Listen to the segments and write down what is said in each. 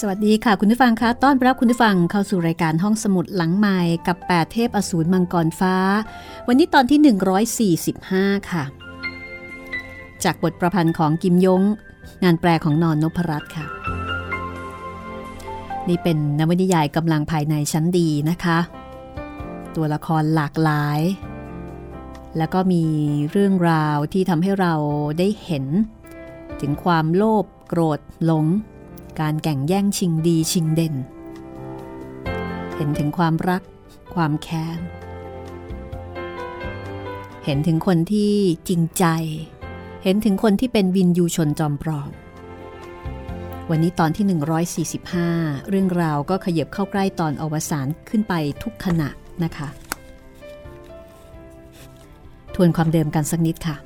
สวัสดีค่ะคุณผู้ฟังคะต้อนรับคุณผู้ฟังเข้าสู่รายการห้องสมุดหลังใหม่กับ 8 เทพอสูรมังกรฟ้า วันนี้ตอนที่ 145 ค่ะ จากบทประพันธ์ของกิมยง งานแปลของนอนนพรัตน์ค่ะ นี่เป็นนวนิยายกำลังภายในชั้นดีนะคะ ตัวละครหลากหลาย แล้วก็มีเรื่องราวที่ทำให้เราได้เห็น ถึงความโลภโกรธหลง การแข่งแย่งชิงดีชิงเด่น เห็นถึงความรัก ความแค้น เห็นถึงคนที่จริงใจ เห็นถึงคนที่เป็นวินยูชนจอมปลอม วันนี้ตอนที่ 145 เรื่องราวก็ขยับเข้าใกล้ตอนอวสานขึ้นไปทุกขณะนะคะ ทวนความเดิมกันสักนิดค่ะ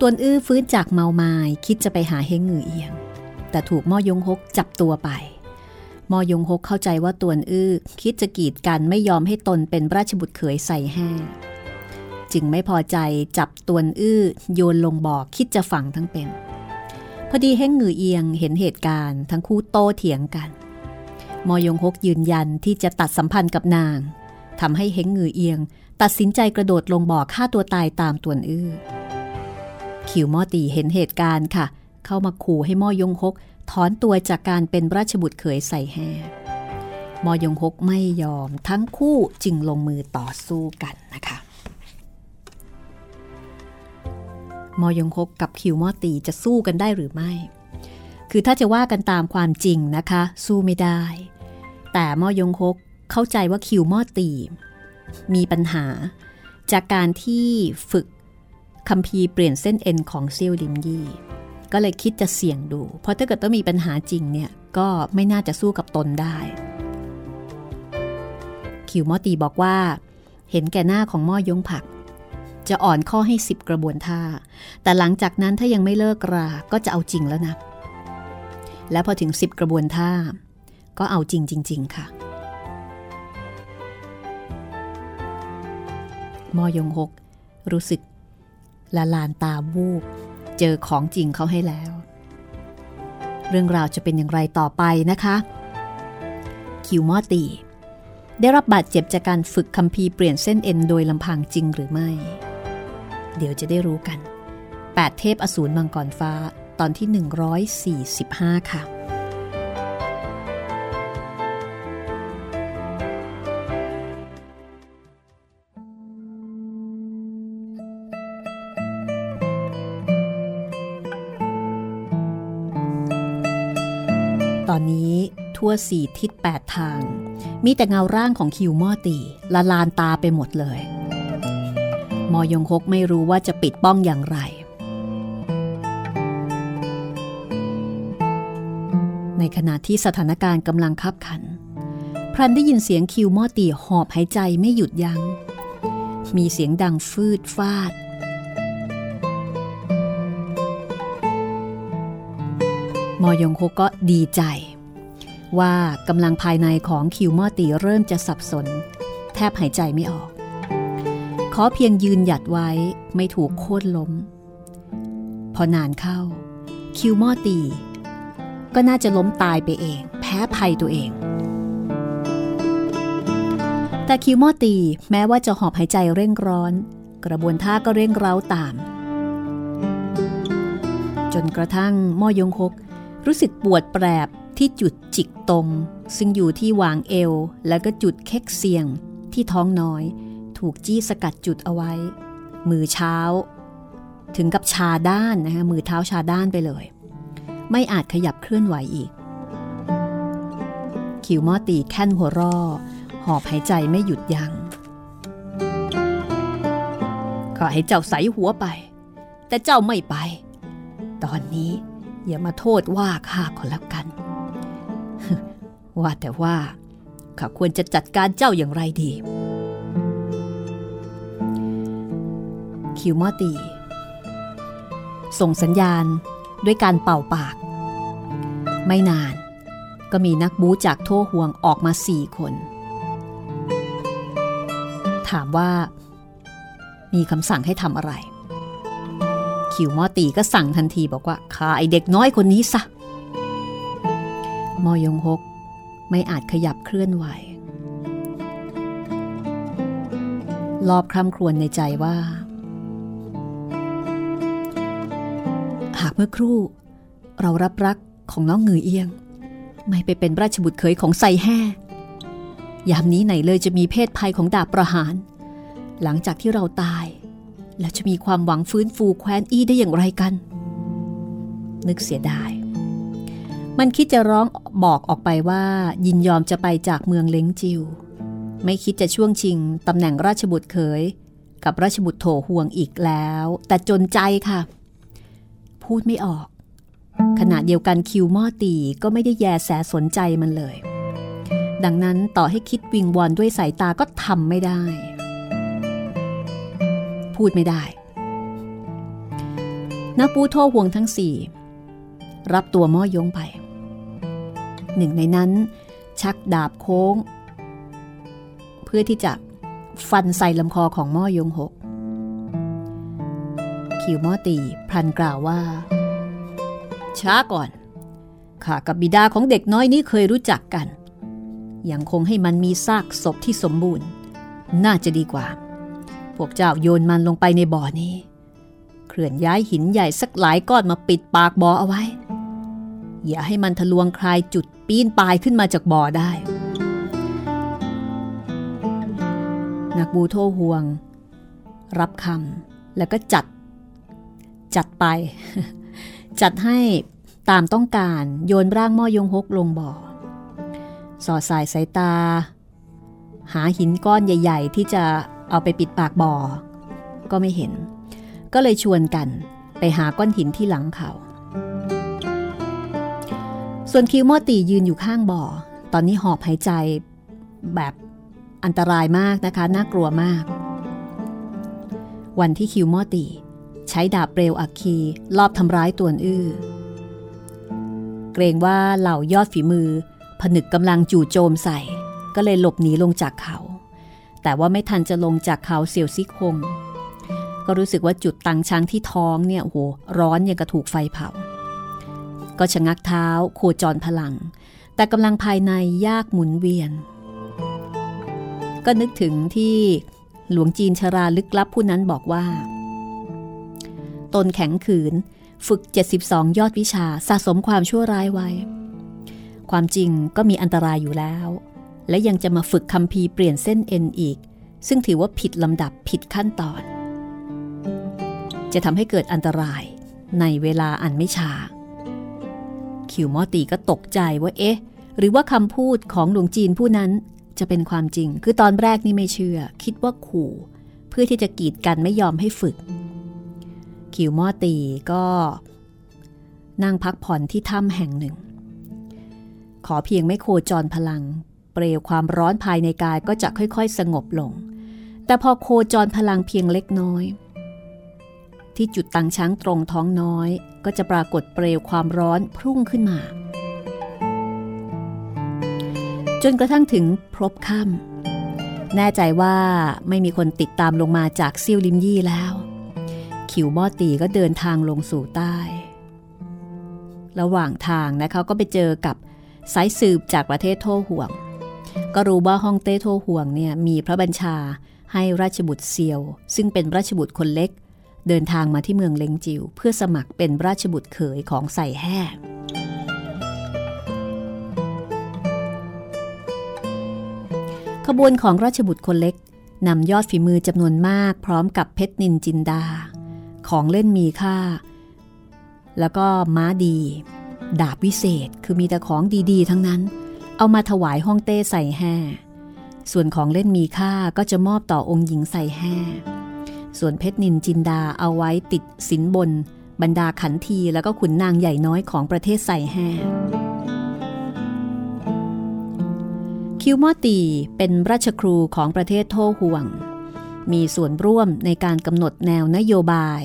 ตวนอื้อฟื้นจากเมาไมา้คิดจะไปหาเฮงหงือเอียง แต่ถูกม่อยงฮกจับตัวไปมอยงฮกเข้าใจว่าตวนอื้อคิดจะกีดกันไม่ยอมให้ตนเป็นราชบุตรเขยใส่แห้งจึงไม่พอใจจับตวนอื้อโยนลงบ่อคิดจะฝังทั้งเป็น พอดีเฮงหงือเอียงเห็นเหตุการณ์ทั้งคู่โต้เถียงกัน มอยงฮกยืนยันที่จะตัดสัมพันธ์กับนางทำให้เฮงหงือเอียง ตัดสินใจกระโดดลงบ่อฆ่าตัวตายตามตวนอื้อ ขิวมอตีเห็นเหตุการณ์ค่ะ เข้ามาขู่ให้มอยงฮกถอนตัวจากการเป็นราชบุตรเขยใส่แห่มอยงฮกไม่ยอมทั้งคู่จึงลงมือต่อสู้กันนะคะมอยงคกกับคิวมอตีจะสู้กันได้หรือไม่ คือถ้าจะว่ากันตามความจริงนะคะ สู้ไม่ได้ แต่มอยงคกเข้าใจว่าคิวมอตี มีปัญหา จากการที่ฝึก คัมภีร์เปลี่ยนเส้นเอ็นของเซียวลิมยี่ ก็เลยคิดจะเสี่ยงดู เพราะถ้าเกิดต้องมีปัญหาจริงเนี่ย ก็ไม่น่าจะสู้กับตนได้ คิวมอตีบอกว่า เห็นแก่หน้าของม่อยงผัก จะอ่อนข้อให้สิบกระบวนท่า แต่หลังจากนั้นถ้ายังไม่เลิกรา ก็จะเอาจริงแล้วนะ และพอถึงสิบกระบวนท่า ก็เอาจริงจริง ๆ ค่ะมอยงหกรู้สึก ละลานตาวูบ เจอของจริงเขาให้แล้ว เรื่องราวจะเป็นอย่างไรต่อไปนะคะ คิวมอตี ได้รับบาดเจ็บจากการฝึกคัมภีร์เปลี่ยนเส้นเอ็นโดยลำพังจริงหรือไม่ เดี๋ยวจะได้รู้กัน 8 เทพอสูรมังกรฟ้าตอนที่ 145 ค่ะ ทั่วสี่ทิศแปดทาง มีแต่เงาร่างของคิวมอตีละลานตาไปหมดเลย มอยงคกไม่รู้ว่าจะปิดป้องอย่างไร ในขณะที่สถานการณ์กำลังคับขัน พรันได้ยินเสียงคิวมอตีหอบหายใจไม่หยุดยัง้ง มีเสียงดังฟืดฟาดมอยงโคก็ดีใจ ว่ากำลังภายในของคิวมอตีเริ่มจะสับสน แทบหายใจไม่ออก ขอเพียงยืนหยัดไว้ไม่ถูกโค่นล้ม พอนานเข้า คิวมอตี ก็น่าจะล้มตายไปเอง แพ้ภัยตัวเอง แต่คิวมอตีแม้ว่าจะหอบหายใจเร่งร้อน กระบวนท่าก็เร่งเร้าตาม จนกระทั่งมอยงคกรู้สึกปวดแปรบ ที่จุดจิกตมซึ่งอยู่ที่วางเอว แล้วก็จุดเค็กเสียง ที่ท้องน้อย ถูกจี้สกัดจุดเอาไว้ มือเช้า ถึงกับชาด้านนะคะมือเท้าชาด้านไปเลย ไม่อาจขยับเคลื่อนไหวอีก คิวมอตีแค่นหัวรอหอบหายใจไม่หยุดยัง้งขอให้เจ้าใสหัวไป แต่เจ้าไม่ไป ตอนนี้อย่ามาโทษว่าข้าก็แล้วกัน ว่าแต่ว่าข้าควรจะจัดการเจ้าอย่างไรดี คิวมอตี ส่งสัญญาณด้วยการเป่าปาก ไม่นานก็มีนักบูจากโทห่วงออกมาสี่คน ถามว่า มีคำสั่งให้ทำอะไร คิวมอตีก็สั่งทันทีบอกว่าขาไอเด็กน้อยคนนี้ซะ มอยงฮก ไม่อาจขยับเคลื่อนไหว รอบคร่ำครวญในใจว่า หากเมื่อครู่ เรารับรักของน้องเงยเอียง ไม่ไปเป็นราชบุตรเขยของไซแห่ยามนี้ไหนเลยจะมีเพศภัยของดาบประหาร หลังจากที่เราตาย แล้วจะมีความหวังฟื้นฟูแคว้นอี้ได้อย่างไรกัน นึกเสียดาย มันคิดจะร้องบอกออกไปว่ายินยอมจะไปจากเมืองเล้งจิว ไม่คิดจะช่วงชิงตำแหน่งราชบุตรเขย กับราชบุตรโถห่วงอีกแล้ว แต่จนใจค่ะ พูดไม่ออก ขณะเดียวกันคิวม่อตีก็ไม่ได้แยแสสนใจมันเลย ดังนั้นต่อให้คิดวิงวอนด้วยสายตาก็ทำไม่ได้ พูดไม่ได้นักปูโทห่วงทั้งสี่รับตัวม่อยงไป หนึ่งในนั้น ชักดาบโค้ง เพื่อที่จะฟันใส่ลำคอของม่อยงหก คิวม่อตีพลันกล่าวว่า ช้าก่อนข้ากับบิดาของเด็กน้อยนี้เคยรู้จักกัน ยังคงให้มันมีซากศพที่สมบูรณ์ น่าจะดีกว่า พวกเจ้าโยนมันลงไปในบ่อนี้ เคลื่อนย้ายหินใหญ่สักหลายก้อนมาปิดปากบ่อเอาไว้ อย่าให้มันทะลวงคลายจุดปีนปลายขึ้นมาจากบ่อได้ นักบูโทห่วง รับคำแล้วก็จัด จัดไป จัดให้ตามต้องการโยนร่างหม้อยงฮกลงบ่อ สอดสายสายตา หาหินก้อนใหญ่ ๆ ที่จะเอาไปปิดปากบ่อ ก็ไม่เห็น ก็เลยชวนกันไปหาก้อนหินที่หลังเขา ส่วนคิวมอตียืนอยู่ข้างบ่อ ตอนนี้หอบหายใจแบบอันตรายมากนะคะ น่ากลัวมาก วันที่คิวมอตีใช้ดาบเปลวอักคีลอบทำร้ายตัวอื้อ เกรงว่าเหล่ายอดฝีมือ ผนึกกำลังจู่โจมใส่ ก็เลยหลบหนีลงจากเขา แต่ว่าไม่ทันจะลงจากเขาเสียวซิคง ก็รู้สึกว่าจุดตังช้างที่ท้องเนี่ยโอ้โหร้อนอย่างกระถูกไฟเผา ก็ชะงักเท้าโคจรพลัง แต่กำลังภายในยากหมุนเวียน ก็นึกถึงที่หลวงจีนชราลึกลับผู้นั้นบอกว่า ตนแข็งขืนฝึก 72 ยอดวิชาสะสมความชั่วร้ายไว้ ความจริงก็มีอันตรายอยู่แล้ว และยังจะมาฝึกคำพีเปลี่ยนเส้นเอ็นอีก ซึ่งถือว่าผิดลำดับผิดขั้นตอน จะทำให้เกิดอันตรายในเวลาอันไม่ช้า คิวมอตีก็ตกใจว่าเอ๊ะ หรือว่าคำพูดของหลวงจีนผู้นั้นจะเป็นความจริง คือตอนแรกนี่ไม่เชื่อ คิดว่าขู่ เพื่อที่จะกีดกันไม่ยอมให้ฝึก คิวมอตีก็นั่งพักผ่อนที่ถ้ำแห่งหนึ่ง ขอเพียงไม่โคจรพลัง เปลวความร้อนภายในกายก็จะค่อยๆ สงบลง แต่พอโคจรพลังเพียงเล็กน้อย ที่จุดตังช้างตรงท้องน้อย ก็จะปรากฏเปลวความร้อนพุ่งขึ้นมา จนกระทั่งถึงพรบค่ำแน่ใจว่าไม่มีคนติดตามลงมาจากซิ่วลิมยี่แล้ว ขิวมอตีก็เดินทางลงสู่ใต้ ระหว่างทางนะคะก็ไปเจอกับสายสืบจากประเทศโทห่วง ก็รู้ว่าฮ่องเต้โทห่วงเนี่ยมีพระบัญชาให้ราชบุตรเซียว ซึ่งเป็นราชบุตรคนเล็ก เดินทางมาที่เมืองเลงจิว เพื่อสมัครเป็นราชบุตรเขยของใส่แห่ขบวนของราชบุตรคนเล็กนำยอดฝีมือจำนวนมากพร้อมกับเพชรนินจินดา ของเล่นมีค่า แล้วก็ม้าดี ดาบวิเศษคือมีแต่ของดีๆ ทั้งนั้น เอามาถวายห้องเต้ใส่แห่ส่วนของเล่นมีค่าก็จะมอบต่อองค์หญิงใส่แห่ ส่วนเพชรนินจินดาเอาไว้ติดสินบน บรรดาขันทีแล้วก็ขุนนางใหญ่น้อยของประเทศใส่แห่คิวมอตีเป็นราชครูของประเทศโทห่วง มีส่วนร่วมในการกำหนดแนวนโยบาย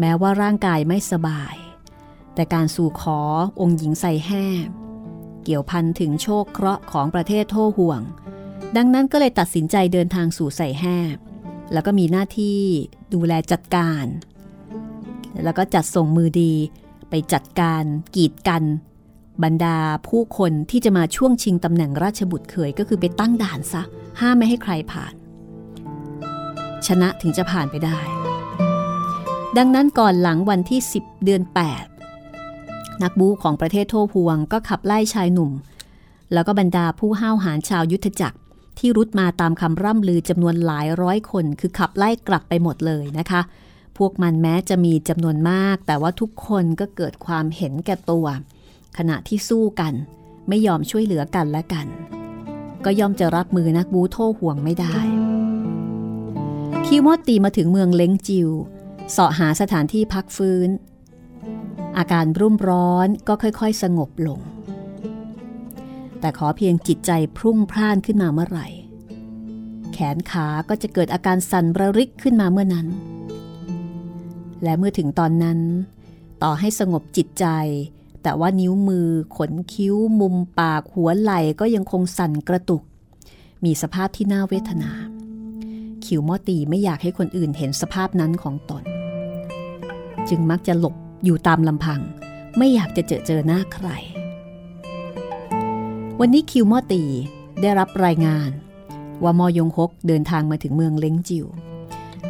แม้ว่าร่างกายไม่สบาย แต่การสู่ขอองค์หญิงใส่แห่เกี่ยวพันถึงโชคเคราะห์ของประเทศโทห่วง ดังนั้นก็เลยตัดสินใจเดินทางสู่ใส่แห่ แล้วก็มีหน้าที่ดูแลจัดการ แล้วก็จัดส่งมือดีไปจัดการกีดกัน บรรดาผู้คนที่จะมาช่วงชิงตำแหน่งราชบุตรเขยก็คือไปตั้งด่านซะ ห้ามไม่ให้ใครผ่าน ชนะถึงจะผ่านไปได้ ดังนั้นก่อนหลังวันที่ 10 เดือน 8 นักบูของประเทศโทพวงก็ขับไล่ชายหนุ่ม แล้วก็บรรดาผู้ห้าวหาญชาวยุทธจักร ที่รุดมาตามคำร่ำลือจำนวนหลายร้อยคน คือขับไล่กลับไปหมดเลยนะคะ พวกมันแม้จะมีจำนวนมาก แต่ว่าทุกคนก็เกิดความเห็นแก่ตัว ขณะที่สู้กัน ไม่ยอมช่วยเหลือกันและกัน ก็ยอมจะรับมือนักบูโทห่วงไม่ได้คิวมอตีมาถึงเมืองเล้งจิวเสาะหาสถานที่พักฟื้น อาการรุ่มร้อนก็ค่อยๆ สงบลง แต่ขอเพียงจิตใจพรุ่งพล่านขึ้นมาเมื่อไหร่ แขนขาก็จะเกิดอาการสั่นระริกขึ้นมาเมื่อนั้น และเมื่อถึงตอนนั้น ต่อให้สงบจิตใจ แต่ว่านิ้วมือ ขนคิ้ว มุมปากหัวไหล่ก็ยังคงสั่นกระตุก มีสภาพที่น่าเวทนาขิวมอตีไม่อยากให้คนอื่นเห็นสภาพนั้นของตน จึงมักจะหลบอยู่ตามลำพัง ไม่อยากจะเจอเจอหน้าใคร วันนี้คิวมอตีได้รับรายงาน ว่ามอยงฮกเดินทางมาถึงเมืองเล้งจิว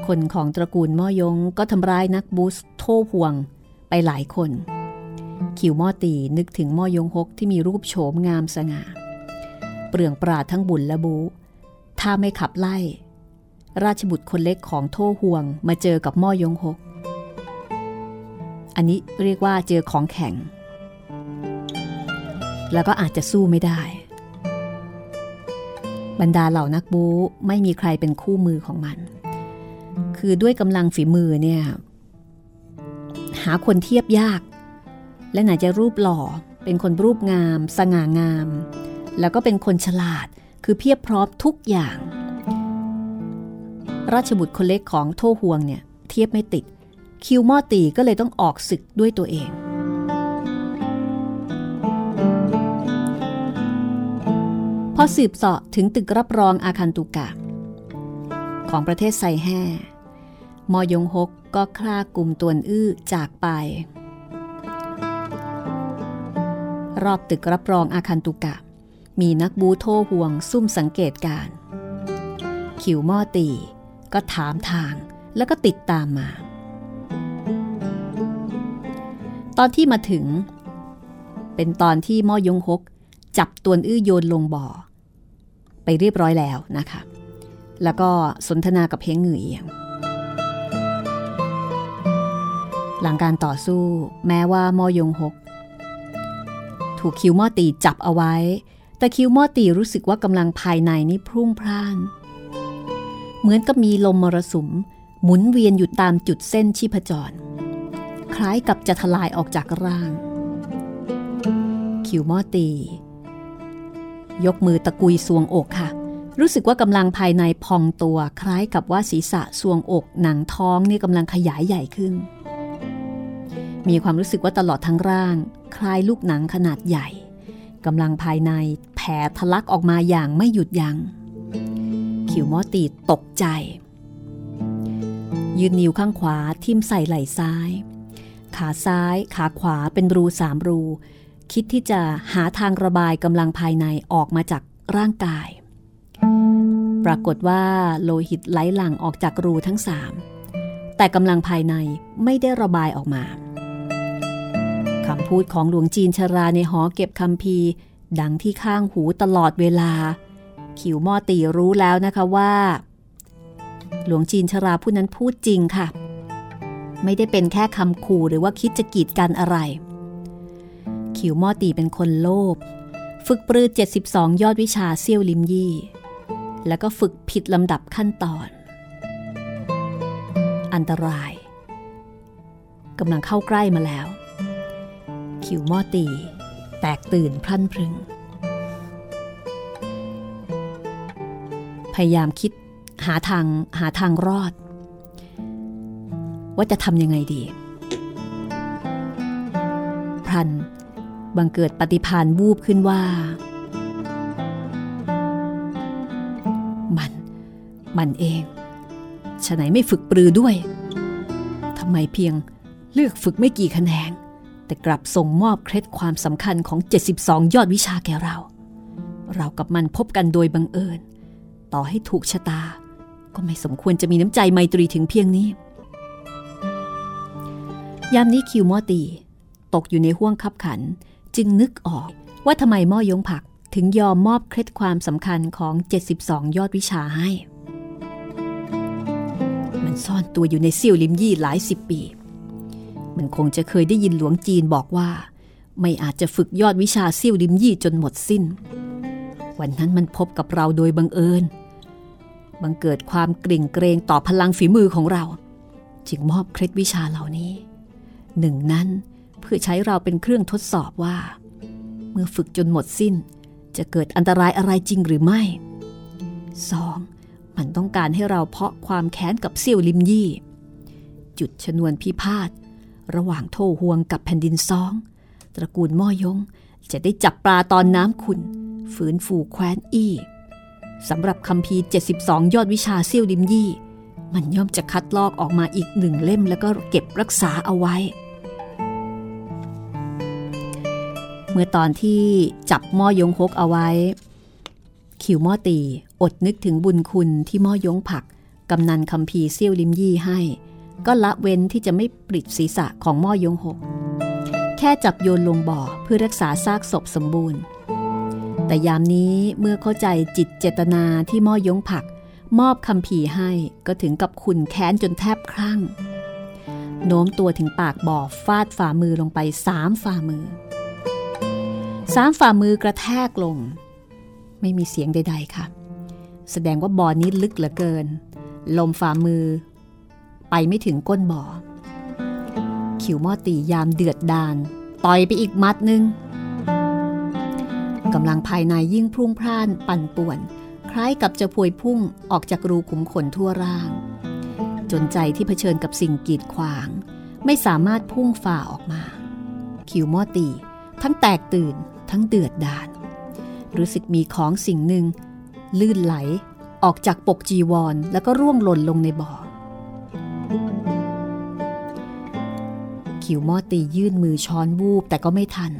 คนของตระกูลมอยงก็ทำร้ายนักบูสโทพวงไปหลายคน คิวมอตีนึกถึงมอยงฮกที่มีรูปโฉมงามสง่า เปลืองปราดทั้งบุญและบู ถ้าไม่ขับไล่ ราชบุตรคนเล็กของโทห่วงมาเจอกับมอยงหกอันนี้เรียกว่าเจอของแข็ง แล้วก็อาจจะสู้ไม่ได้ บรรดาเหล่านักบู๊ไม่มีใครเป็นคู่มือของมัน คือด้วยกำลังฝีมือเนี่ย หาคนเทียบยาก และไหนจะรูปหล่อ เป็นคนรูปงาม สง่างาม แล้วก็เป็นคนฉลาดคือเพียบพร้อมทุกอย่าง ราชบุตรคนเล็กของโทห่วงเนี่ย เทียบไม่ติด คิวมอตีก็เลยต้องออกศึกด้วยตัวเอง พอสืบเสาะถึงตึกรับรองอาคันตุกะ ของประเทศไซแห่มอยงฮกก็คลากลุ่มตวนอื้อจากไป รอบตึกรับรองอาคันตุกะ มีนักบูโทห่วงซุ่มสังเกตการ ขิวม่อตีก็ถามทางแล้วก็ติดตามมา ตอนที่มาถึง เป็นตอนที่ม่อยงฮกจับตวนอื้อโยนลงบ่อ ไปเรียบร้อยแล้วนะคะ แล้วก็สนทนากับเฮงเหงือเอียง หลังการต่อสู้แม้ว่ามอยงฮกถูกคิวมอตีจับเอาไว้ แต่คิวมอตีรู้สึกว่ากำลังภายในนี่พรุ่งพร่าน เหมือนกับมีลมมรสุม หมุนเวียนอยู่ตามจุดเส้นชีพจร คล้ายกับจะทลายออกจากร่าง คิวมอตี ยกมือตะกุยสวงอกค่ะ รู้สึกว่ากำลังภายในพองตัวคล้ายกับว่าศีรษะสวงอกหนังท้องนี่กำลังขยายใหญ่ขึ้น มีความรู้สึกว่าตลอดทั้งร่าง คล้ายลูกหนังขนาดใหญ่กำลังภายในแผ่ทะลักออกมาอย่างไม่หยุดยัง้งคิวมอตีตกใจ ยืนนิ้วข้างขวาทิ่มใส่ไหล่ซ้าย ขาซ้าย ขาขวาเป็นรูสามรู คิดที่จะหาทางระบายกำลังภายในออกมาจากร่างกาย ปรากฏว่าโลหิตไหลหลั่งออกจากรูทั้งสามแต่กำลังภายในไม่ได้ระบายออกมาคำพูดของหลวงจีนชราในหอเก็บคำพีดังที่ข้างหูตลอดเวลา ขิวมอตีรู้แล้วนะคะว่า หลวงจีนชราผู้นั้นพูดจริงค่ะ ไม่ได้เป็นแค่คำขู่หรือว่าคิดจะกีดกันอะไร ขิวมอตีเป็นคนโลภฝึกปรือ 72 ยอดวิชาเซี่ยวลิมยี่ แล้วก็ฝึกผิดลำดับขั้นตอน อันตรายกำลังเข้าใกล้มาแล้วขิวมอตี แตกตื่นพลันพรึง พยายามคิดหาทางหาทางรอด ว่าจะทำยังไงดี พรัน บังเกิดปฏิพานวูบขึ้นว่า มัน มันเองฉะไหนไม่ฝึกปรือด้วยทำไมเพียงเลือกฝึกไม่กี่คะแนนแต่กลับส่งมอบเคล็ดความสำคัญของ 72 ยอดวิชาแก่เรา เรากับมันพบกันโดยบังเอิญ ต่อให้ถูกชะตา ก็ไม่สมควรจะมีน้ำใจไมตรีถึงเพียงนี้ ยามนี้คิวมอตี ตกอยู่ในห้วงคับขัน จึงนึกออกว่าทำไมม่อยงผักถึงยอมมอบเคล็ดความสำคัญของ 72 ยอดวิชาให้ มันซ่อนตัวอยู่ในเซี่ยวลิมยี่หลายสิบปี มันคงจะเคยได้ยินหลวงจีนบอกว่า ไม่อาจจะฝึกยอดวิชาเซี่ยวลิมยี่จนหมดสิ้น วันนั้นมันพบกับเราโดยบังเอิญ บังเกิดความกริ่งเกรงต่อพลังฝีมือของเรา จึงมอบเคล็ดวิชาเหล่านี้ หนึ่งนั้น เพื่อใช้เราเป็นเครื่องทดสอบว่า เมื่อฝึกจนหมดสิ้น จะเกิดอันตรายอะไรจริงหรือไม่สองมันต้องการให้เราเพาะความแค้นกับเซี่ยวลิมยี่ จุดชนวนพิพาทระหว่างโทห่วงกับแผ่นดินซอง ตระกูลม่อยง จะได้จับปลาตอนน้ำขุนฝืนฟูแคว้นอี้สำหรับคำพี72 ยอดวิชาเซี่ยวดิมยี่ มันย่อมจะคัดลอกออกมาอีกหนึ่งเล่มแล้วก็เก็บรักษาเอาไว้ มื่อตอนที่จับม่อยงฮกเอาไว้ ขิวม่อตีอดนึกถึงบุญคุณที่ม่อยงผักกำนันคำพีเซี่ยวลิมยี่ให้ ก็ละเว้นที่จะไม่ปริดศีรษะของม่อยงหก แค่จับโยนลงบ่อเพื่อรักษาซากศพสมบูรณ์ แต่ยามนี้เมื่อเข้าใจจิตเจตนาที่ม่อยงผัก มอบคำผีให้ก็ถึงกับขุนแค้นจนแทบคลั่ง โน้มตัวถึงปากบ่อฟาดฝ่ามือลงไปสามฝ่ามือ สามฝ่ามือกระแทกลง ไม่มีเสียงใด ๆ ค่ะ แสดงว่าบ่อนี้ลึกเหลือเกิน ลมฝ่ามือ ไปไม่ถึงก้นบ่อ ขิวมอตียามเดือดดาน ต่อยไปอีกมัดหนึ่งกำลังภายในยิ่งพรุ่งพร่านปั่นป่วน คล้ายกับจะพวยพุ่งออกจากรูขุมขนทั่วร่าง จนใจที่เผชิญกับสิ่งกีดขวาง ไม่สามารถพุ่งฝ่าออกมาขิวมอตี ทั้งแตกตื่น ทั้งเดือดดานรู้สึกมีของสิ่งหนึ่ง ลื่นไหลออกจากปกจีวรแล้วก็ร่วงหล่นลงในบ่อขิวมอตียื่นมือช้อนวูบแต่ก็ไม่ทัน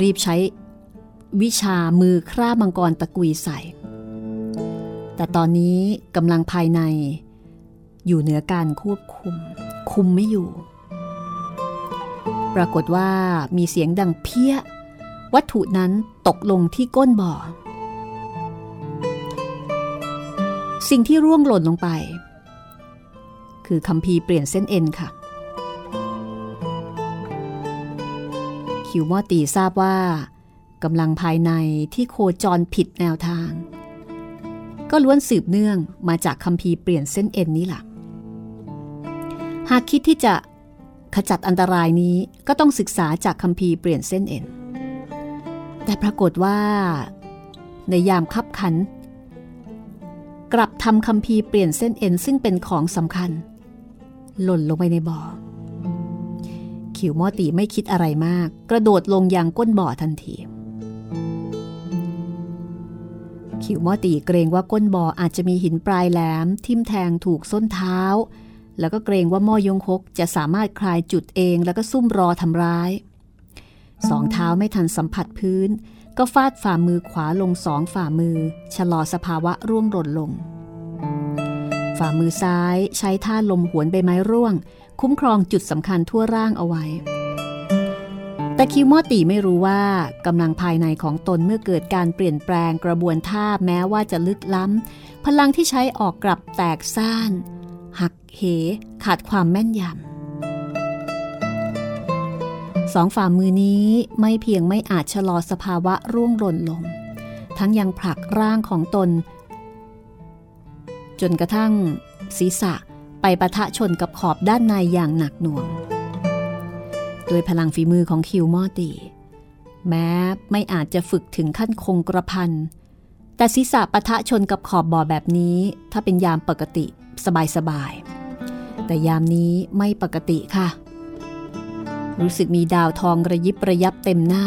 รีบใช้วิชามือคร่ามังกรตะกุยใส่ แต่ตอนนี้กำลังภายใน อยู่เหนือการควบคุม คุมไม่อยู่ ปรากฏว่ามีเสียงดังเพี้ย วัตถุนั้นตกลงที่ก้นบ่อ สิ่งที่ร่วงหล่นลงไป คือคำพีเปลี่ยนเส้นเอ็นค่ะ คิวมอตีทราบว่ากำลังภายในที่โคจรผิดแนวทาง ก็ล้วนสืบเนื่องมาจากคำพีเปลี่ยนเส้นเอ็นนี้แหละหากคิดที่จะขจัดอันตรายนี้ก็ต้องศึกษาจากคำพีเปลี่ยนเส้นเอ็น แต่ปรากฏว่า ในยามคับขัน กลับทำคำพีเปลี่ยนเส้นเอ็นซึ่งเป็นของสำคัญ หล่นลงไปในบ่อขิวมอตีไม่คิดอะไรมาก กระโดดลงยังก้นบ่อทันที ขิวมอตีเกรงว่าก้นบ่ออาจจะมีหินปลายแหลม ทิ่มแทงถูกส้นเท้า แล้วก็เกรงว่าม่อยงคกจะสามารถคลายจุดเองแล้วก็ซุ่มรอทำร้าย สองเท้าไม่ทันสัมผัสพื้น ก็ฟาดฝ่ามือขวาลงสองฝ่ามือ ชะลอสภาวะร่วงหล่นลง ฝ่ามือซ้ายใช้ท่าลมหวนใบไม้ร่วง คุ้มครองจุดสำคัญทั่วร่างเอาไว้ แต่คิวมอตีไม่รู้ว่ากำลังภายในของตนเมื่อเกิดการเปลี่ยนแปลงกระบวนท่าแม้ว่าจะลึกล้ำพลังที่ใช้ออกกลับแตกซ่าน หักเหขาดความแม่นยำ สองฝ่ามือนี้ไม่เพียงไม่อาจชะลอสภาวะร่วงหล่นลง ทั้งยังผลักร่างของตน จนกระทั่งศีรษะไปปะทะชนกับขอบด้านในอย่างหนักหน่วง โดยพลังฝีมือของคิวมอตี แม้ไม่อาจจะฝึกถึงขั้นคงกระพัน แต่ศีรษะปะทะชนกับขอบบ่อแบบนี้ ถ้าเป็นยามปกติสบายๆ แต่ยามนี้ไม่ปกติค่ะ รู้สึกมีดาวทองระยิบระยับเต็มหน้า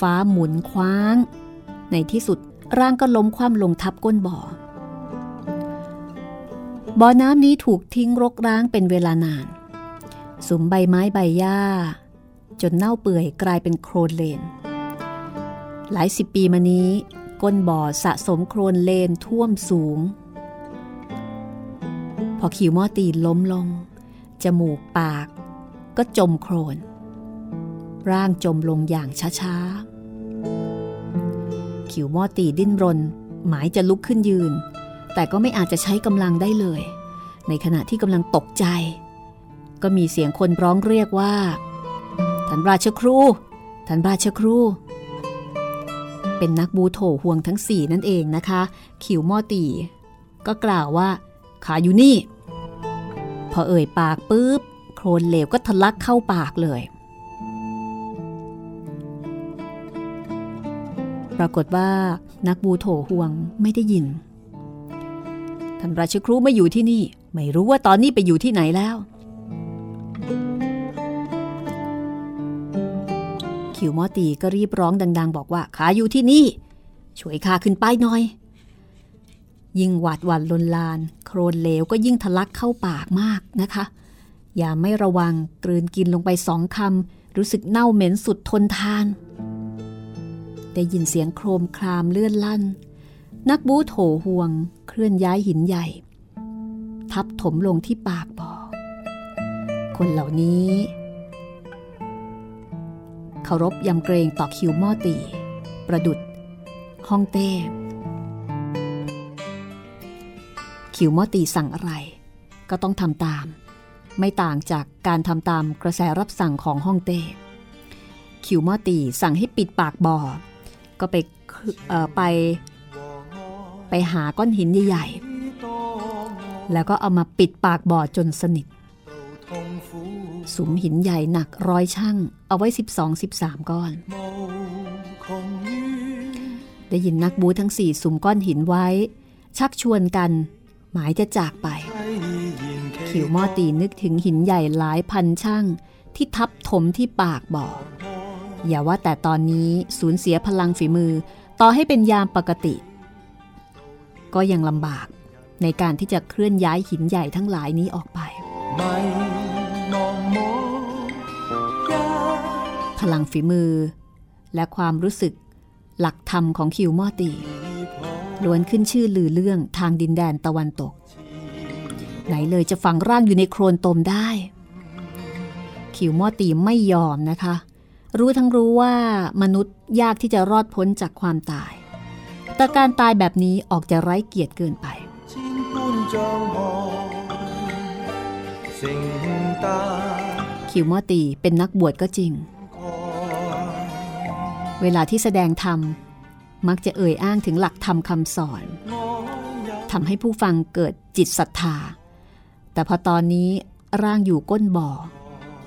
ฟ้าหมุนคว้าง ในที่สุดร่างก็ล้มคว่ำลงทับก้นบ่อ บ่อน้ำนี้ถูกทิ้งรกร้างเป็นเวลานาน สุมใบไม้ใบหญ้า จนเน่าเปื่อยกลายเป็นโครนเลน หลายสิบปีมานี้ ก้นบ่อสะสมโครนเลนท่วมสูง พอขิวมอตีล้มลง จมูกปาก ก็จมโครน ร่างจมลงอย่างช้าๆ ขิวมอตีดิ้นรน หมายจะลุกขึ้นยืน แต่ก็ไม่อาจจะใช้กำลังได้เลย ในขณะที่กำลังตกใจ ก็มีเสียงคนร้องเรียกว่าท่านราชครูท่านราชครูเป็นนักบูโถห่วงทั้งสี่นั่นเองนะคะ ขิวมอตี ก็กล่าวว่า ขาอยู่นี่ พอเอ่ยปากปุ๊บ ครนเหลวก็ทะลักเข้าปากเลย ปรากฏว่านักบูโถห่วงไม่ได้ยิน ท่านราชครูไม่อยู่ที่นี่ ไม่รู้ว่าตอนนี้ไปอยู่ที่ไหนแล้วขิวมอตีก็รีบร้องดัง ๆ บอกว่าขาอยู่ที่นี่ ช่วยข้าขึ้นไปหน่อยยิ่งหวาดหวั่นลนลาน โครนเหลวก็ยิ่งทะลักเข้าปากมากนะคะ อย่าไม่ระวังกลืนกินลงไปสองคำรู้สึกเน่าเหม็นสุดทนทาน ได้ยินเสียงโครมครามเลื่อนลั่น นักบูโถห่วง เคลื่อนย้ายหินใหญ่ ทับถมลงที่ปากบ่อคนเหล่านี้เคารพยำเกรงต่อคิวมอตี ประดุดห้องเต้คิวมอตีสั่งอะไร ก็ต้องทำตาม ไม่ต่างจากการทำตามกระแสรับสั่งของฮ่องเต้คิวมอตีสั่งให้ปิดปากบ่อ ก็ไปไปไปหาก้อนหินใหญ่ๆ แล้วก็เอามาปิดปากบ่อจนสนิทสุมหินใหญ่หนักร้อยช่างเอาไว้ 12-13 ก้อน ได้ยินนักบูทั้งสี่สุมก้อนหินไว้ ชักชวนกัน หมายจะจากไป ขิวมอตีนึกถึงหินใหญ่หลายพันช่างที่ทับถมที่ปากบ่ออย่าว่าแต่ตอนนี้สูญเสียพลังฝีมือต่อให้เป็นยามปกติ ก็ยังลำบากในการที่จะเคลื่อนย้ายหินใหญ่ทั้งหลายนี้ออกไปพลังฝีมือ และความรู้สึกหลักธรรมของคิวมอตีล้วนขึ้นชื่อลือเรื่องทางดินแดนตะวันตก ไหนเลยจะฝังร่างอยู่ในโครนตมได้ คิวมอตีไม่ยอมนะคะ รู้ทั้งรู้ว่ามนุษย์ยากที่จะรอดพ้นจากความตาย แต่การตายแบบนี้ออกจะไร้เกียรติเกินไปคิวมอตีเป็นนักบวชก็จริง เวลาที่แสดงธรรม มักจะเอ่ยอ้างถึงหลักธรรมคำสอนทำให้ผู้ฟังเกิดจิตศรัทธา แต่พอตอนนี้ร่างอยู่ก้นบ่อ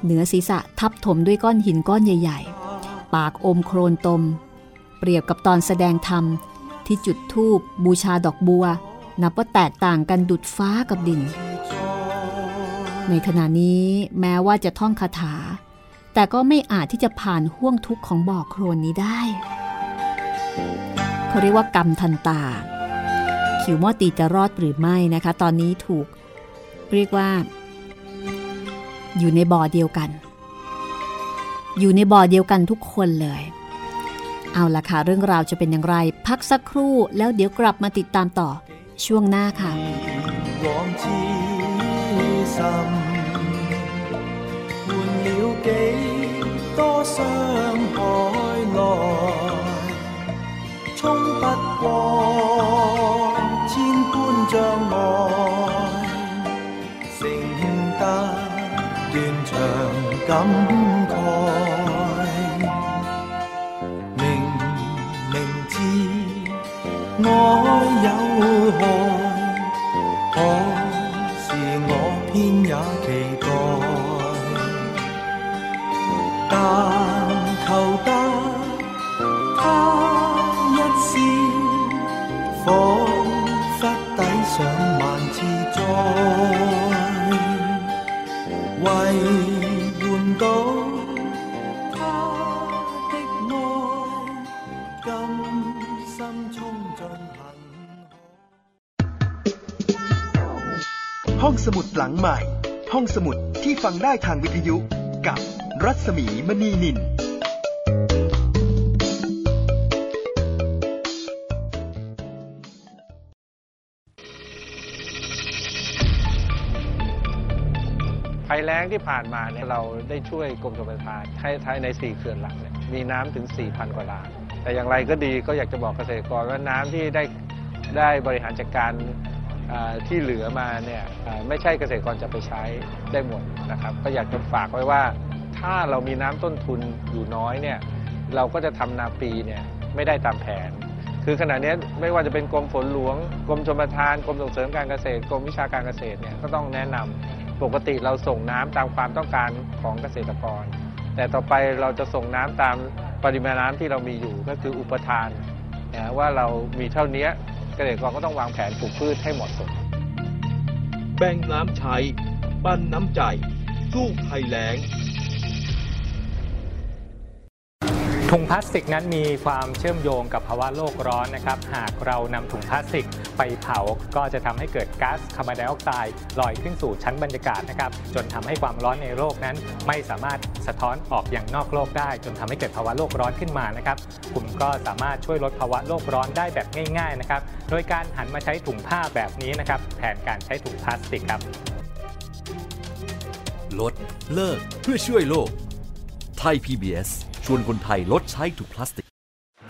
เหนือศีรษะทับถมด้วยก้อนหินก้อนใหญ่ๆ ปากอมโครนตม เปรียบกับตอนแสดงธรรม ที่จุดธูปบูชาดอกบัว นับว่าแตกต่างกันดุดฟ้ากับดิน ในขณะนี้แม้ว่าจะท่องคาถา แต่ก็ไม่อาจที่จะผ่านห่วงทุกข์ของบ่อโครนนี้ได้เขาเรียกว่ากรรมทันตาขิวมอตีจะรอดหรือไม่นะคะ ตอนนี้ถูก เรียกว่า อยู่ในบ่อเดียวกัน อยู่ในบ่อเดียวกันทุกคนเลย เอาละค่ะ เรื่องราวจะเป็นอย่างไร พักสักครู่แล้วเดี๋ยวกลับมาติดตามต่อช่วงหน้าค่ะ 心，换了几多伤害来，冲不过千般障碍， 感慨，明明知爱有害， หลังใหม่ ห้องสมุดที่ฟังได้ทางวิทยุกับรัศมีมณีนิน ภัยแล้งที่ผ่านมาเนี่ยเราได้ช่วยกรมชลประทานให้ท้ายใน 4 เขื่อนหลักเนี่ยมีน้ำถึง 4,000 กว่าล้าน แต่อย่างไรก็ดีก็อยากจะบอกเกษตรกรว่าน้ำที่ได้ได้บริหารจัดการ ที่เหลือมาเนี่ยไม่ใช่เกษตรกรจะไปใช้ได้หมดนะครับก็อยากจะฝากไว้ว่า ถ้าเรามีน้ำต้นทุนอยู่น้อยเนี่ยเราก็จะทำนาปีเนี่ยไม่ได้ตามแผน คือขณะนี้ไม่ว่าจะเป็นกรมฝนหลวง กรมชลประทานกรมส่งเสริมการเกษตร กรมวิชาการเกษตรเนี่ยก็ต้องแนะนำปกติเราส่งน้ำตามความต้องการของเกษตรกร แต่ต่อไปเราจะส่งน้ำตามปริมาณน้ำที่เรามีอยู่ก็คืออุปทานนะว่าเรามีเท่านี้ เกษตรกรก็ต้องวางแผนปลูกพืชให้เหมาะสม แบ่งน้ำใช้ ปั้นน้ำใจ สู้ภัยแล้ง ถุงพลาสติกนั้นมีความเชื่อมโยงกับภาวะโลกร้อนนะครับ หากเรานำถุงพลาสติกไปเผา ก็จะทำให้เกิดก๊าซคาร์บอนไดออกไซด์ลอยขึ้นสู่ชั้นบรรยากาศนะครับ จนทำให้ความร้อนในโลกนั้น ไม่สามารถสะท้อนออกอย่างนอกโลกได้ จนทำให้เกิดภาวะโลกร้อนขึ้นมานะครับคุณก็สามารถช่วยลดภาวะโลกร้อนได้แบบง่ายๆนะครับ โดยการหันมาใช้ถุงผ้าแบบนี้นะครับแทนการใช้ถุงพลาสติกครับ ลดเลิกเพื่อช่วยโลก ไทย PBS ชวนคนไทยลดใช้ถุงพลาสติก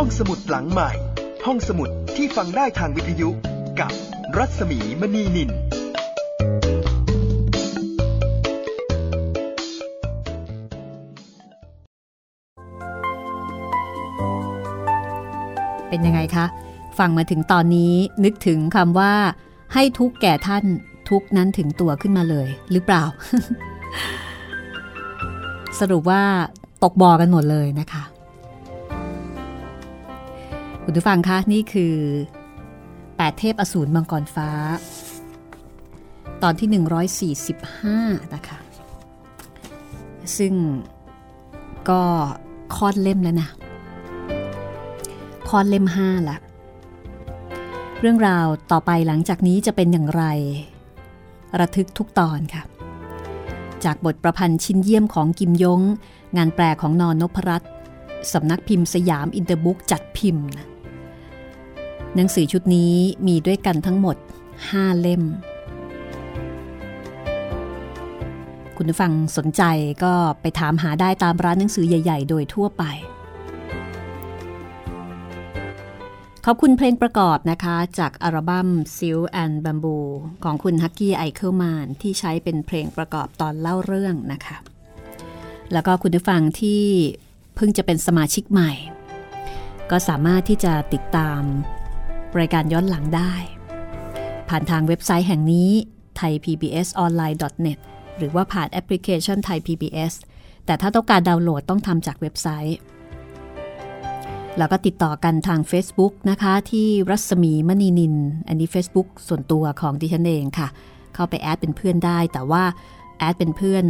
ห้องสมุดหลังใหม่ ห้องสมุดที่ฟังได้ทางวิทยุกับรัศมีมณีนิน เป็นยังไงคะ ฟังมาถึงตอนนี้นึกถึงคำว่า ให้ทุกแก่ท่านทุกนั้นถึงตัวขึ้นมาเลย หรือเปล่า สรุปว่าตกบอกันหมดเลยนะคะ คุณผู้ฟังคะนี่คือ 8 เทพอสูรมังกรฟ้า ตอนที่ 145 นะคะ ซึ่งก็คอดเล่มแล้วนะคอนเล่มห้าละ เรื่องราวต่อไปหลังจากนี้จะเป็นอย่างไร ระทึกทุกตอนค่ะ จากบทประพันธ์ชิ้นเยี่ยมของกิมยง งานแปลของนอนนพรัตน์สำนักพิมพ์สยามอินเตอร์บุ๊กจัดพิมพ์นะ หนังสือชุดนี้มีด้วยกันทั้งหมด 5 เล่ม คุณผู้ฟังสนใจก็ไปถามหาได้ตามร้านหนังสือใหญ่ ๆ โดยทั่วไป ขอบคุณเพลงประกอบนะคะ จากอัลบั้ม Seal and Bamboo ของคุณฮักกี้ไอเคิลมานที่ใช้เป็นเพลงประกอบตอนเล่าเรื่องนะคะ แล้วก็คุณผู้ฟังที่เพิ่งจะเป็นสมาชิกใหม่ ก็สามารถที่จะติดตาม รายการย้อนหลังได้ ผ่านทางเว็บไซต์แห่งนี้ thaipbsonline.net หรือว่าผ่านแอปพลิเคชัน Thai PBS แต่ถ้าต้องการดาวน์โหลดต้องทำจากเว็บไซต์ แล้วก็ติดต่อกันทาง Facebook นะคะ ที่รัศมีมณีนิน อันนี้ Facebook ส่วนตัวของดิฉันเองค่ะ เข้าไปแอดเป็นเพื่อนได้ แต่ว่าแอดเป็นเพื่อน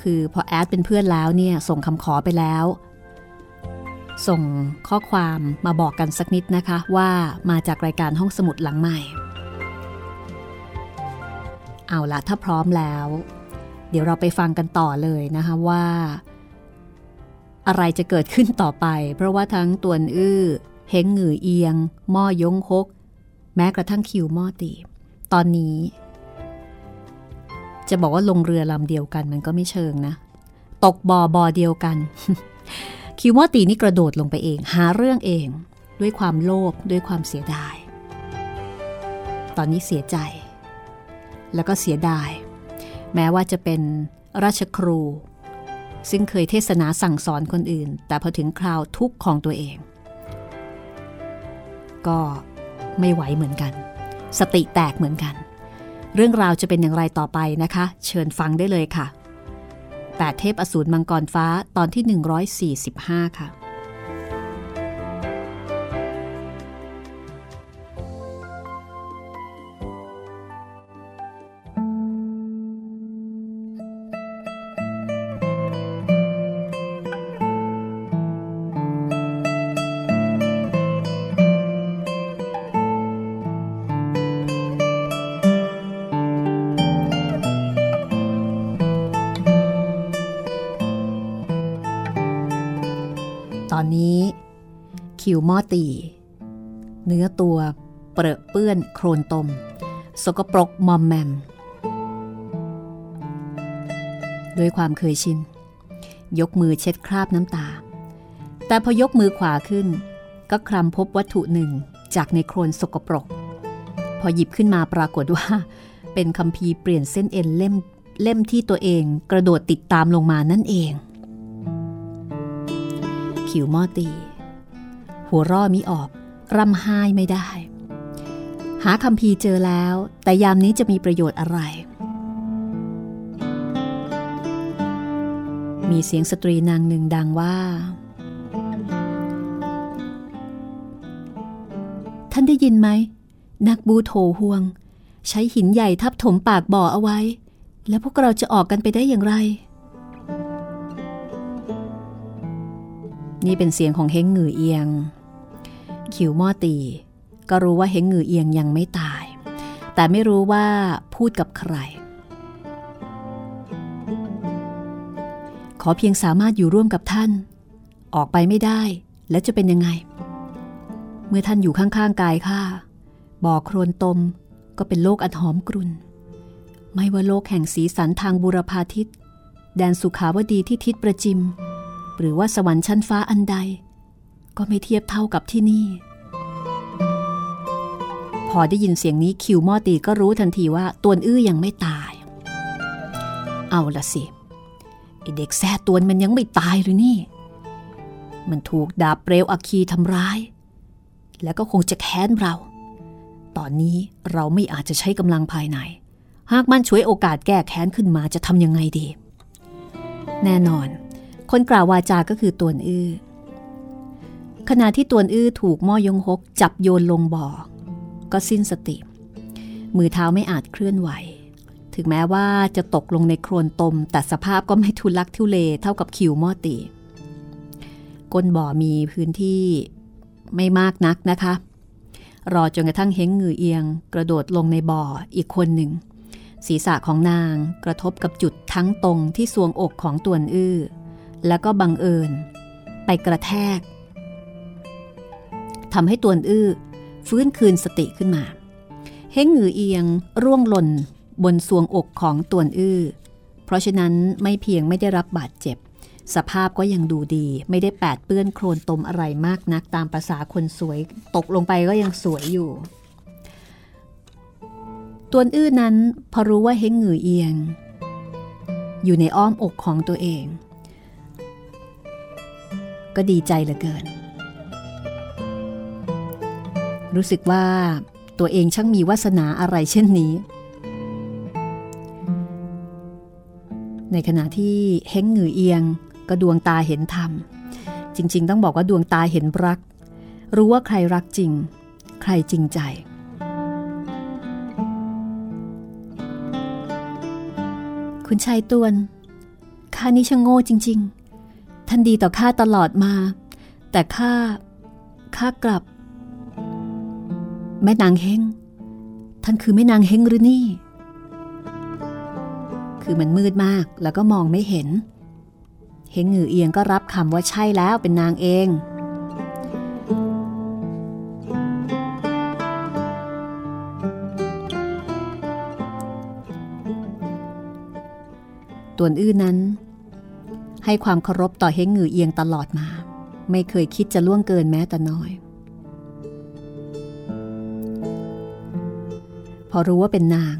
คือพอแอดเป็นเพื่อนแล้วเนี่ยส่งคำขอไปแล้ว ส่งข้อความมาบอกกันสักนิดนะคะ ว่ามาจากรายการห้องสมุดหลังใหม่ เอาละถ้าพร้อมแล้ว เดี๋ยวเราไปฟังกันต่อเลยนะคะว่า อะไรจะเกิดขึ้นต่อไป เพราะว่าทั้งตวนอื้อเฮงหงือเอียงหม้อยงคก แม้กระทั่งคิวหม้อตีตอนนี้ จะบอกว่าลงเรือลำเดียวกันมันก็ไม่เชิงนะ ตกบอบอเดียวกัน คิวหม้อตีนี่กระโดดลงไปเอง หาเรื่องเอง ด้วยความโลภด้วยความเสียดาย ตอนนี้เสียใจ แล้วก็เสียดาย แม้ว่าจะเป็นราชครู ซึ่งเคยเทศนาสั่งสอนคนอื่น แต่พอถึงคราวทุกข์ของตัวเอง ก็ไม่ไหวเหมือนกัน สติแตกเหมือนกัน เรื่องราวจะเป็นอย่างไรต่อไปนะคะ เชิญฟังได้เลยค่ะ 8 เทพอสูรมังกรฟ้าตอนที่ 145 ค่ะ คิวหม้อตี เนื้อตัวเปรอะเปื้อนโครนตม สกปรกมอมแมมด้วยความเคยชิน ยกมือเช็ดคราบน้ำตา แต่พอยกมือขวาขึ้น ก็คลำพบวัตถุหนึ่งจากในโครนสกปรก พอหยิบขึ้นมาปรากฏว่า เป็นคัมภีร์เปลี่ยนเส้นเอ็นเล่มเล่มที่ตัวเองกระโดดติดตามลงมานั่นเอง ขิวมอตี หัวร่อมิออก ร่ำไห้ไม่ได้ หาคำพีเจอแล้ว แต่ยามนี้จะมีประโยชน์อะไร มีเสียงสตรีนางหนึ่งดังว่า ท่านได้ยินไหม นักบูโถห่วง ใช้หินใหญ่ทับถมปากบ่อเอาไว้ แล้วพวกเราจะออกกันไปได้อย่างไรนี่เป็นเสียงของเฮงหงือเอียง ขิวมอตี ก็รู้ว่าเฮงหงือเอียงยังไม่ตาย แต่ไม่รู้ว่าพูดกับใคร ขอเพียงสามารถอยู่ร่วมกับท่าน ออกไปไม่ได้แล้วจะเป็นยังไง เมื่อท่านอยู่ข้างๆกายข้าบ่อโครนตมก็เป็นโลกอันหอมกรุ่น ไม่ว่าโลกแห่งสีสันทางบุรพาทิตแดนสุขาวดีที่ทิศประจิม หรือว่าสวรรค์ชั้นฟ้าอันใด ก็ไม่เทียบเท่ากับที่นี่ พอได้ยินเสียงนี้คิวมอตีก็รู้ทันทีว่าตัวอื้อยังไม่ตาย เอาละสิไอเด็กแซ่ตวนมันยังไม่ตายหรือนี่ มันถูกดาบเปลวอาคีทำร้าย แล้วก็คงจะแค้นเรา ตอนนี้เราไม่อาจจะใช้กำลังภายใน หากมันช่วยโอกาสแก้แค้นขึ้นมาจะทำยังไงดี แน่นอน คนกล่าววาจาก็คือตวนอื้อ ขณะที่ตวนอื้อถูกม่อยงหกจับโยนลงบ่อ ก็สิ้นสติ มือเท้าไม่อาจเคลื่อนไหว ถึงแม้ว่าจะตกลงในโครนตม แต่สภาพก็ไม่ทุลักทุเลเท่ากับคิวมอตี ก้นบ่อมีพื้นที่ไม่มากนักนะคะ รอจนกระทั่งเฮงงือเอียง กระโดดลงในบ่ออีกคนหนึ่ง ศีรษะของนางกระทบกับจุดทั้งตรงที่สวงอกของตวนอื้อ แล้วก็บังเอิญ ไปกระแทก ทำให้ตวนอื้อฟื้นคืนสติขึ้นมา เฮงงือเอียงร่วงหล่นบนสวงอกของตวนอื้อ เพราะฉะนั้นไม่เพียงไม่ได้รับบาดเจ็บ สภาพก็ยังดูดีไม่ได้แปดเปื้อนโครนตมอะไรมากนักตามประษาคนสวย ตกลงไปก็ยังสวยอยู่ ตวนอื้อนั้นพอรู้ว่าเฮงหงือเอียง อยู่ในอ้อมอกของตัวเอง ก็ดีใจเหลือเกิน รู้สึกว่าตัวเองช่างมีวาสนาอะไรเช่นนี้ ในขณะที่เฮงหงือเอียงก็ดวงตาเห็นธรรม จริง ๆ ต้องบอกว่าดวงตาเห็นรัก รู้ว่าใครรักจริง ใครจริงใจ คุณชายตวนข้านี่ช่างโง่จริง ๆ ท่านดีต่อข้าตลอดมา แต่ข้าข้ากลับ แม่นางเฮงท่านคือแม่นางเฮงหรือนี่ คือมันมืดมากแล้วก็มองไม่เห็น เฮงหงือเอียงก็รับคำว่าใช่แล้วเป็นนางเอง ตวนอื้อนั้น ให้ความเคารพต่อเฮงหงือเอียงตลอดมา ไม่เคยคิดจะล่วงเกินแม้แต่น้อย พอรู้ว่าเป็นนาง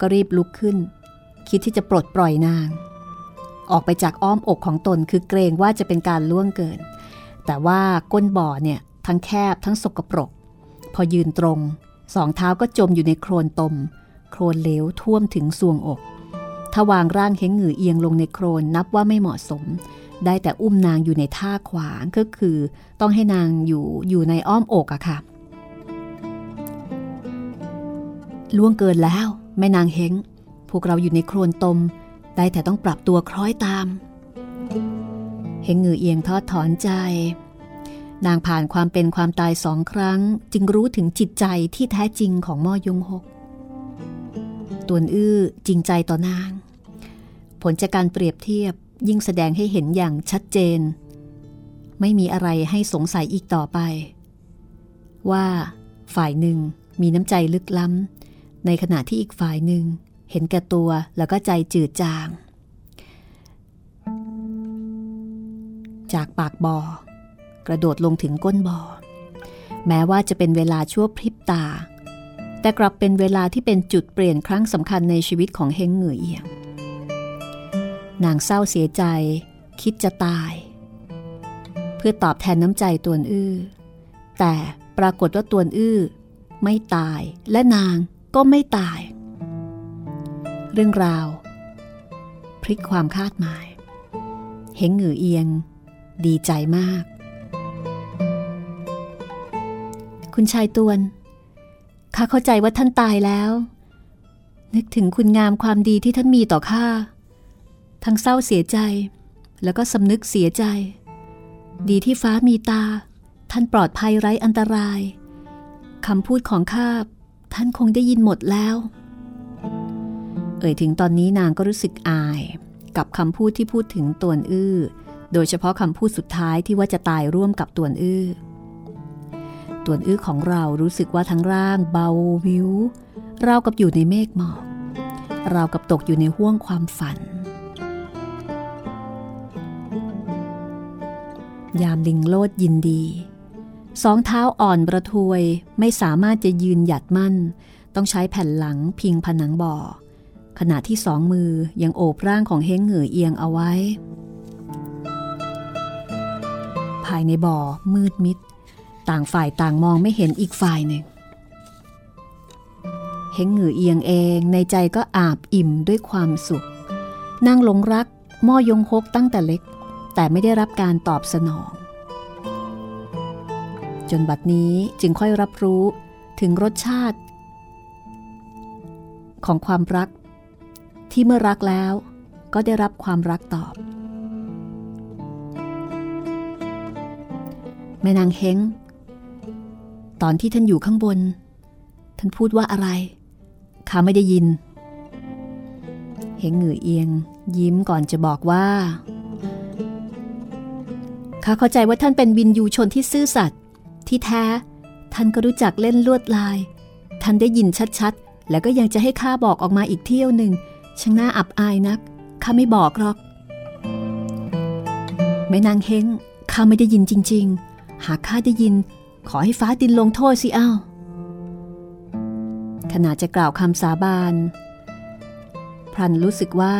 ก็รีบลุกขึ้น คิดที่จะปลดปล่อยนาง ออกไปจากอ้อมอกของตนคือเกรงว่าจะเป็นการล่วงเกิน แต่ว่าก้นบ่อเนี่ยทั้งแคบทั้งสกปรก พอยืนตรง สองเท้าก็จมอยู่ในโครนตม โครนเหลวท่วมถึงสวงอกถ้าวางร่างเฮงหงือเอียงลงในโครนนับว่าไม่เหมาะสม ได้แต่อุ้มนางอยู่ในท่าขวางก็คือ ต้องให้นางอยู่อยู่ในอ้อมอกอะค่ะ ล่วงเกินแล้ว แม่นางเฮงพวกเราอยู่ในโครนตม ได้แต่ต้องปรับตัวคล้อยตาม เฮงงือเอียงทอดถอนใจ นางผ่านความเป็นความตายสองครั้ง จึงรู้ถึงจิตใจที่แท้จริงของม่อยงหกตวนอื้อจริงใจต่อนาง ผลจากการเปรียบเทียบยิ่งแสดงให้เห็นอย่างชัดเจน ไม่มีอะไรให้สงสัยอีกต่อไป ว่าฝ่ายหนึ่งมีน้ำใจลึกล้ำ ในขณะที่อีกฝ่ายหนึ่งเห็นแก่ตัวแล้วก็ใจจืดจาง จากปากบ่อกระโดดลงถึงก้นบ่อแม้ว่าจะเป็นเวลาชั่วพริบตา แต่กลับเป็นเวลาที่เป็นจุดเปลี่ยนครั้งสำคัญในชีวิตของเฮงเหงือเอียงนางเศร้าเสียใจ คิดจะตาย เพื่อตอบแทนน้ำใจตวนอื้อ แต่ปรากฏว่าตวนอื้อ ไม่ตายและนาง ก็ไม่ตาย เรื่องราว พลิกความคาดหมายเฮงหงือเอียง ดีใจมาก คุณชายตวนข้าเข้าใจว่าท่านตายแล้ว นึกถึงคุณงามความดีที่ท่านมีต่อข้าทั้งเศร้าเสียใจ แล้วก็สำนึกเสียใจ ดีที่ฟ้ามีตา ท่านปลอดภัยไร้อันตรายคำพูดของข้า ท่านคงได้ยินหมดแล้ว เอ่ยถึงตอนนี้นางก็รู้สึกอาย กับคำพูดที่พูดถึงตวนอื้อ โดยเฉพาะคำพูดสุดท้ายที่ว่าจะตายร่วมกับตวนอื้อตวนอื้อของเรารู้สึกว่าทั้งร่างเบาวิวเรากับอยู่ในเมฆหมอกเรากับตกอยู่ในห้วงความฝัน ยามลิงโลดยินดี สองเท้าอ่อนประทวยไม่สามารถจะยืนหยัดมั่น ต้องใช้แผ่นหลังพิงผนังบ่อ ขณะที่สองมือยังโอบร่างของเฮงเหงื่อเอียงเอาไว้ ภายในบ่อมืดมิด ต่างฝ่ายต่างมองไม่เห็นอีกฝ่ายหนึ่งเฮงเหงื่อเอียงเองในใจก็อาบอิ่มด้วยความสุข นั่งหลงรักม่อยงฮกตั้งแต่เล็ก แต่ไม่ได้รับการตอบสนอง จนบัดนี้จึงค่อยรับรู้ถึงรสชาติ ของความรัก ที่เมื่อรักแล้วก็ได้รับความรักตอบ แม่นางเฮงตอนที่ท่านอยู่ข้างบน ท่านพูดว่าอะไรข้าไม่ได้ยิน เฮงเหงื่อเอียง ยิ้มก่อนจะบอกว่าข้าเข้าใจว่าท่านเป็นวินยูชนที่ซื่อสัตย์ ที่แท้ ท่านก็รู้จักเล่นลวดลาย ท่านได้ยินชัดๆ แล้วก็ยังจะให้ข้าบอกออกมาอีกเที่ยวหนึ่งช่างน่าอับอายนักข้าไม่บอกหรอกแม่นางเฮงข้าไม่ได้ยินจริง ๆ หากข้าได้ยิน ขอให้ฟ้าดินลงโทษสิอ้าวขณะจะกล่าวคำสาบานพรันรู้สึกว่า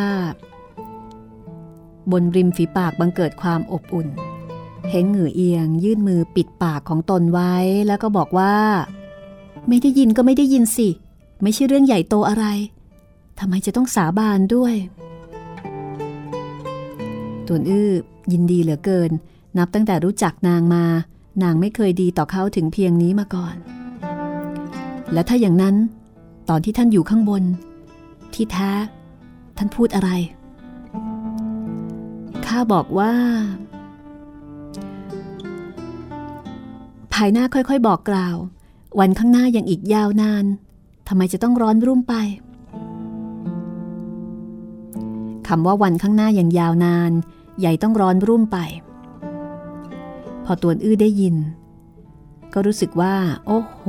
บนริมฝีปากบังเกิดความอบอุ่น เห็นเหงื่อเอียงยื่นมือปิดปากของตนไว้แล้วก็บอกว่า ไม่ได้ยินก็ไม่ได้ยินสิ ไม่ใช่เรื่องใหญ่โตอะไรทำไมจะต้องสาบานด้วยตวนอื้อยินดีเหลือเกิน นับตั้งแต่รู้จักนางมา นางไม่เคยดีต่อเขาถึงเพียงนี้มาก่อน และถ้าอย่างนั้น ตอนที่ท่านอยู่ข้างบน ที่แท้ ท่านพูดอะไร ข้าบอกว่า ภายหน้าค่อยๆ บอกกล่าว วันข้างหน้ายังอีกยาวนานทำไมจะต้องร้อนรุ่มไปคำว่าวันข้างหน้ายังยาวนาน ใหญ่ต้องร้อนรุ่มไป พอตัวอื้อได้ยิน ก็รู้สึกว่า โอ้โห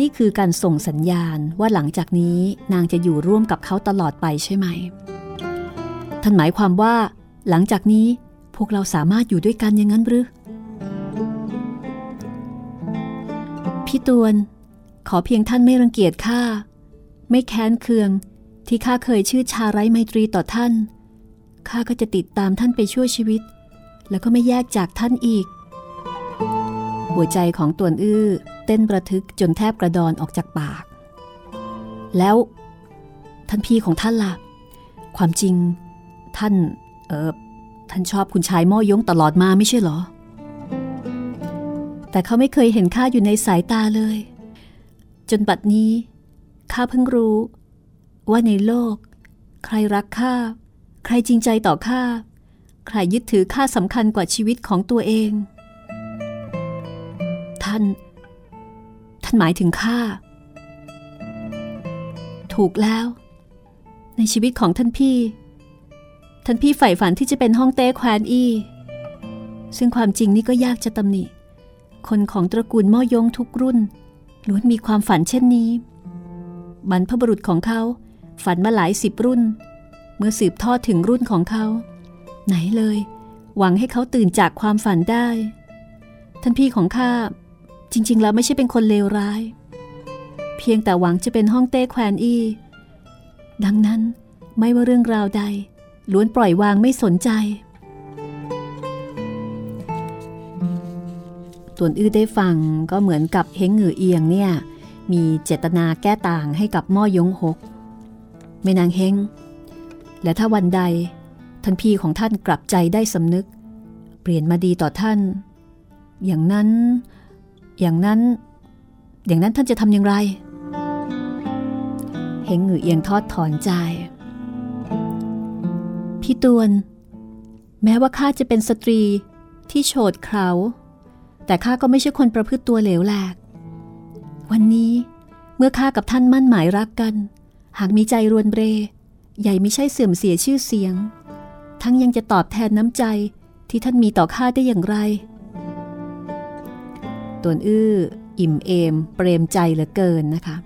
นี่คือการส่งสัญญาณว่าหลังจากนี้นางจะอยู่ร่วมกับเขาตลอดไปใช่ไหมท่านหมายความว่า หลังจากนี้พวกเราสามารถอยู่ด้วยกันอย่างนั้นหรือ พี่ตวน ขอเพียงท่านไม่รังเกียจข้า ไม่แค้นเคืองที่ข้าเคยชื่อชาไร้ไมตรีต่อท่าน ข้าก็จะติดตามท่านไปช่วยชีวิต แล้วก็ไม่แยกจากท่านอีก หัวใจของตวนอื้อเต้นประทึกจนแทบกระดอนออกจากปาก แล้ว ท่านพี่ของท่านล่ะ ความจริง ท่าน เออท่านชอบคุณชายม่อยงตลอดมาไม่ใช่เหรอ แต่เขาไม่เคยเห็นข้าอยู่ในสายตาเลย จนบัดนี้ข้าเพิ่งรู้ ว่าในโลก ใครรักข้าใครจริงใจต่อข้าใครยึดถือข้าสำคัญกว่าชีวิตของตัวเอง ท่าน ท่านหมายถึงข้าถูกแล้ว ในชีวิตของท่านพี่ ท่านพี่ใฝ่ฝันที่จะเป็นห้องเต้แควนอี้ ซึ่งความจริงนี่ก็ยากจะตำหนิ คนของตระกูลม่อยงทุกรุ่นล้วนมีความฝันเช่นนี้บรรพบุรุษของเขาฝันมาหลายสิบรุ่น เมื่อสืบทอดถึงรุ่นของเขา ไหนเลย หวังให้เขาตื่นจากความฝันได้ ท่านพี่ของข้าจริง ๆ แล้วไม่ใช่เป็นคนเลวร้าย เพียงแต่หวังจะเป็นห้องเต้แควนอี้ ดังนั้นไม่ว่าเรื่องราวใด ล้วนปล่อยวางไม่สนใจ ตวนอื้อได้ฟังก็เหมือนกับเฮงเหงือเอียงเนี่ย มีเจตนาแก้ต่างให้กับม่อยงหกแม่นางเฮงและถ้าวันใด ท่านพี่ของท่านกลับใจได้สำนึก เปลี่ยนมาดีต่อท่าน อย่างนั้น อย่างนั้น อย่างนั้นท่านจะทำอย่างไรเฮงหงือเอียงทอดถอนใจพี่ตวน แม้ว่าข้าจะเป็นสตรีที่โฉดเขา แต่ข้าก็ไม่ใช่คนประพฤติตัวเหลวแหลก วันนี้เมื่อข้ากับท่านมั่นหมายรักกัน หากมีใจรวนเร ใหญ่ไม่ใช่เสื่อมเสียชื่อเสียง ทั้งยังจะตอบแทนน้ำใจที่ท่านมีต่อข้าได้อย่างไรตวนอื้อ อิ่มเอม เปรมใจเหลือเกินนะคะ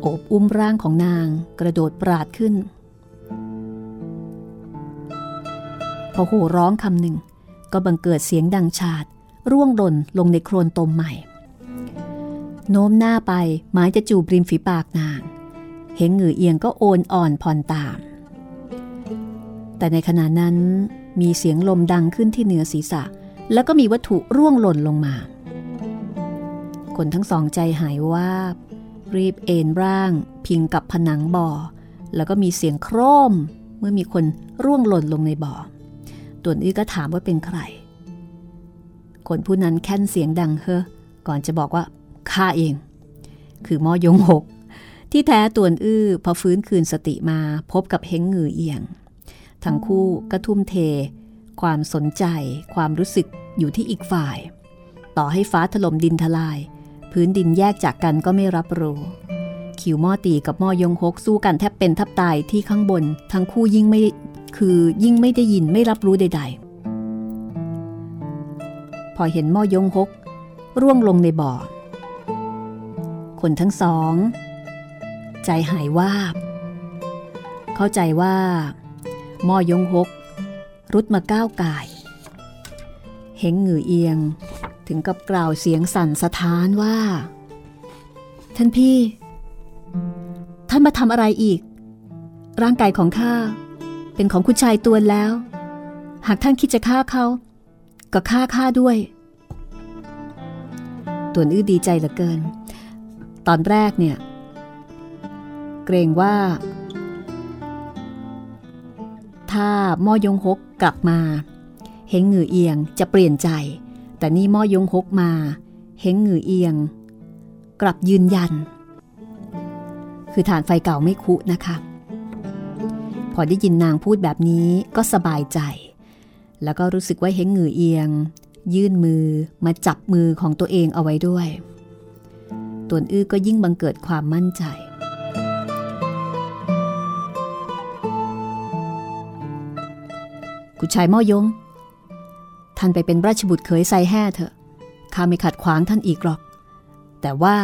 โอบอุ้มร่างของนางกระโดดปราดขึ้น อหูร้องคำหนึ่ง ก็บังเกิดเสียงดังฉาดร่วงหล่นลงในโครนตมใหม่ โน้มหน้าไปหมายจะจูบริมฝีปากนาง เห็นหงือเอียงก็โอนอ่อนผ่อนตาม แต่ในขณะนั้นมีเสียงลมดังขึ้นที่เหนือศีรษะ แล้วก็มีวัตถุร่วงหล่นลงมา คนทั้งสองใจหายว่าบ รีบเอนร่าง พิงกับผนังบ่อ แล้วก็มีเสียงโครมเมื่อมีคนร่วงหล่นลงในบ่อ ตัวนี้ก็ถามว่าเป็นใคร คนผู้นั้นแค่นเสียงดังเฮ้อก่อนจะบอกว่าข้าเอง คือมอยงหก ที่แท้ตวนอื้อพอฟื้นคืนสติมาพบกับเฮงงือเอียง ทั้งคู่ก็ทุ่มเท ความสนใจ ความรู้สึกอยู่ที่อีกฝ่าย ต่อให้ฟ้าถล่มดินทลาย พื้นดินแยกจากกันก็ไม่รับรู้ขิวหม้อตีกับหม้อยงฮกสู้กันแทบเป็นทับตายที่ข้างบน ทั้งคู่ยิ่งไม่ คือยิ่งไม่ได้ยินไม่รับรู้ใด ๆ พอเห็นหม้อยงฮกร่วงลงในบ่อ คนทั้งสอง ใจหายวาบ เข้าใจว่าหม้อยงฮกรุดมาก้าวกาย เห็งหงือเอียงถึงกับกล่าวเสียงสั่นสะท้านว่า ท่านพี่ ท่านมาทำอะไรอีก ร่างกายของข้า เป็นของคุณชายตัวแล้ว หากท่านคิดจะฆ่าเขา ก็ฆ่าข้าด้วย ตัวอื้อดีใจเหลือเกิน ตอนแรกเนี่ย เกรงว่า ถ้าม่อยงฮกกลับมา เฮงหงือเอียงจะเปลี่ยนใจ แต่นี่ม่อยงฮกมา เฮงงือเอียง กลับยืนยัน คือฐานไฟเก่าไม่คุนะคะ อได้ยินนางพูดแบบนี้ก็สบายใจ แล้วก็รู้สึกว่าเฮงงือเอียง ยื่นมือมาจับมือของตัวเองเอาไว้ด้วย ตวนอื้อก็ยิ่งบังเกิดความมั่นใจ กุชายม่อยง ท่านไปเป็นราชบุตรเขยไซแห่เถอะ ข้าไม่ขัดขวางท่านอีกหรอก แต่ว่า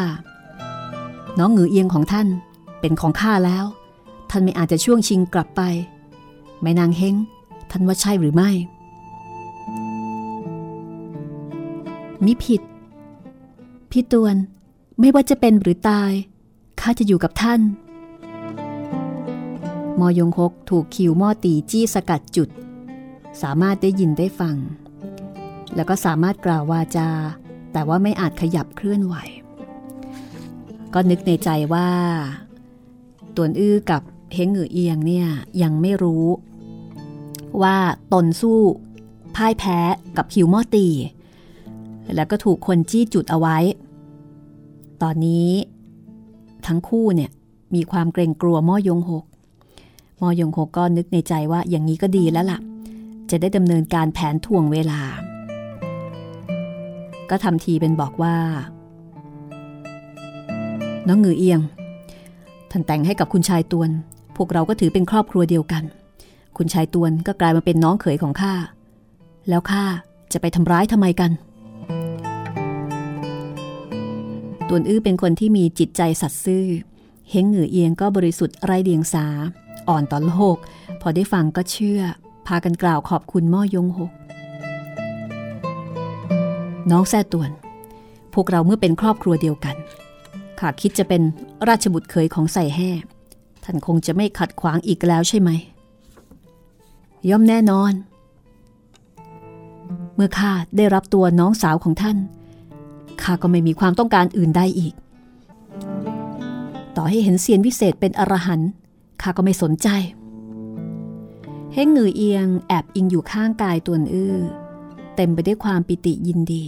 น้องหงือเอียงของท่านเป็นของข้าแล้ว ท่านไม่อาจจะช่วงชิงกลับไป แม่นางเฮงท่านว่าใช่หรือไม่ มิผิด พี่ตวน ไม่ว่าจะเป็นหรือตาย ข้าจะอยู่กับท่าน มอยงคกถูกคิวม่อตีจี้สกัดจุด สามารถได้ยินได้ฟัง แล้วก็สามารถกล่าววาจา แต่ว่าไม่อาจขยับเคลื่อนไหว ก็นึกในใจว่าตวนอื้อกับ เฮงหงือเอียงเนี่ยยังไม่รู้ ว่าตนสู้พ่ายแพ้กับหิวมอตี แล้วก็ถูกคนจี้จุดเอาไว้ ตอนนี้ทั้งคู่เนี่ยมีความเกรงกลัวม่อยงหกม่อยงหกก็นึกในใจว่าอย่างนี้ก็ดีแล้วล่ะ จะได้ดำเนินการแผนถ่วงเวลา ก็ทำทีเป็นบอกว่า น้องหงือเอียง ท่านแต่งให้กับคุณชายตวน พวกเราก็ถือเป็นครอบครัวเดียวกัน คุณชายตวนก็กลายมาเป็นน้องเขยของข้า แล้วข้าจะไปทำร้ายทำไมกัน ตวนอื้อเป็นคนที่มีจิตใจสัตย์ซื่อ เฮงเหงือเอียงก็บริสุทธิ์ไร้เดียงสา อ่อนต่อโลก พอได้ฟังก็เชื่อ พากันกล่าวขอบคุณม่อยงหก น้องแซ่ตวน พวกเราเมื่อเป็นครอบครัวเดียวกันข้าคิดจะเป็นราชบุตรเคยของใส่แห่ ท่านคงจะไม่ขัดขวางอีกแล้วใช่ไหม ย่อมแน่นอน เมื่อข้าได้รับตัวน้องสาวของท่านข้าก็ไม่มีความต้องการอื่นใดอีก ต่อให้เห็นเซียนวิเศษเป็นอรหันต์ข้าก็ไม่สนใจ เฮงเงือเอียงแอบอิงอยู่ข้างกายตัวอื้อ เต็มไปด้วยความปิติยินดี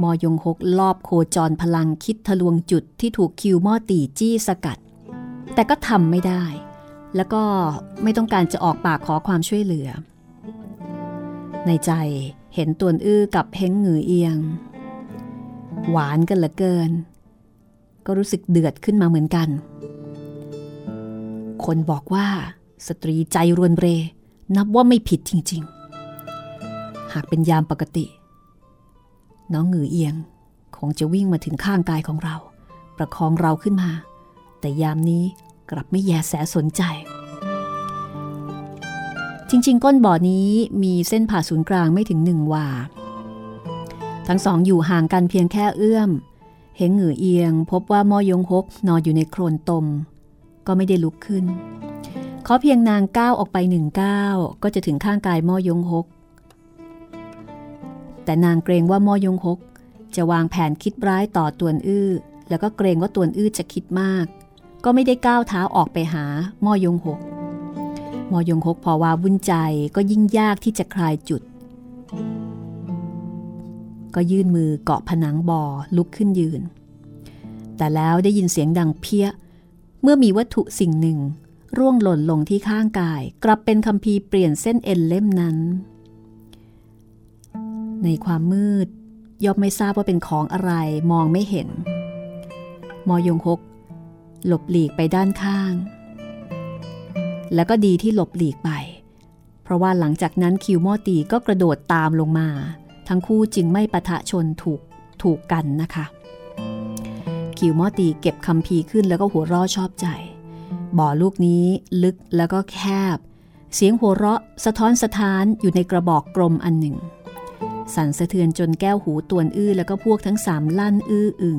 มอยงหกลอบโคจรพลังคิดทะลวงจุดที่ถูกคิวมอตีจี้สกัด แต่ก็ทำไม่ได้ แล้วก็ไม่ต้องการจะออกปากขอความช่วยเหลือ ในใจเห็นตวนอื้อกับเฮงหงือเอียง หวานกันเหลือเกิน ก็รู้สึกเดือดขึ้นมาเหมือนกัน คนบอกว่าสตรีใจรวนเร นับว่าไม่ผิดจริง ๆ หากเป็นยามปกติ น้องเหงือเอียงคงจะวิ่งมาถึงข้างกายของเรา ประคองเราขึ้นมา แต่ยามนี้กลับไม่แยแสสนใจ จริง ๆ ก้นบ่อนี้มีเส้นผ่าศูนย์กลางไม่ถึงหนึ่งวา ทั้งสองอยู่ห่างกันเพียงแค่เอื้อม เห็นหงือเอียง พบว่ามอยงฮกนอนอยู่ในโครนตม ก็ไม่ได้ลุกขึ้น ขอเพียงนางก้าวออกไปหนึ่งก้าวก็จะถึงข้างกายมอยงฮก แต่นางเกรงว่ามอยงฮกจะวางแผนคิดร้ายต่อตวนอื้อ แล้วก็เกรงว่าตวนอื้อจะคิดมาก ก็ไม่ได้ก้าวเท้าออกไปหามอยงหกมอยงหกพอว่าวุ่นใจก็ยิ่งยากที่จะคลายจุด ก็ยื่นมือเกาะผนังบ่อลุกขึ้นยืน แต่แล้วได้ยินเสียงดังเพี้ย เมื่อมีวัตถุสิ่งหนึ่ง ร่วงหล่นลงที่ข้างกาย กลับเป็นคำพีเปลี่ยนเส้นเอ็นเล่มนั้น ในความมืดย่อมไม่ทราบว่าเป็นของอะไรมองไม่เห็น มอยงหก หลบหลีกไปด้านข้าง แล้วก็ดีที่หลบหลีกไป เพราะว่าหลังจากนั้นคิวมอตีก็กระโดดตามลงมา ทั้งคู่จึงไม่ปะทะชนถูกถูกกันนะคะ คิวมอตีเก็บคำพีขึ้นแล้วก็หัวเราะชอบใจ บ่อลูกนี้ลึกแล้วก็แคบ เสียงหัวเราะสะท้อนสะท้านอยู่ในกระบอกกลมอันหนึ่ง สั่นสะเทือนจนแก้วหูตวนอื้อแล้วก็พวกทั้งสามลั่นอื้ออึง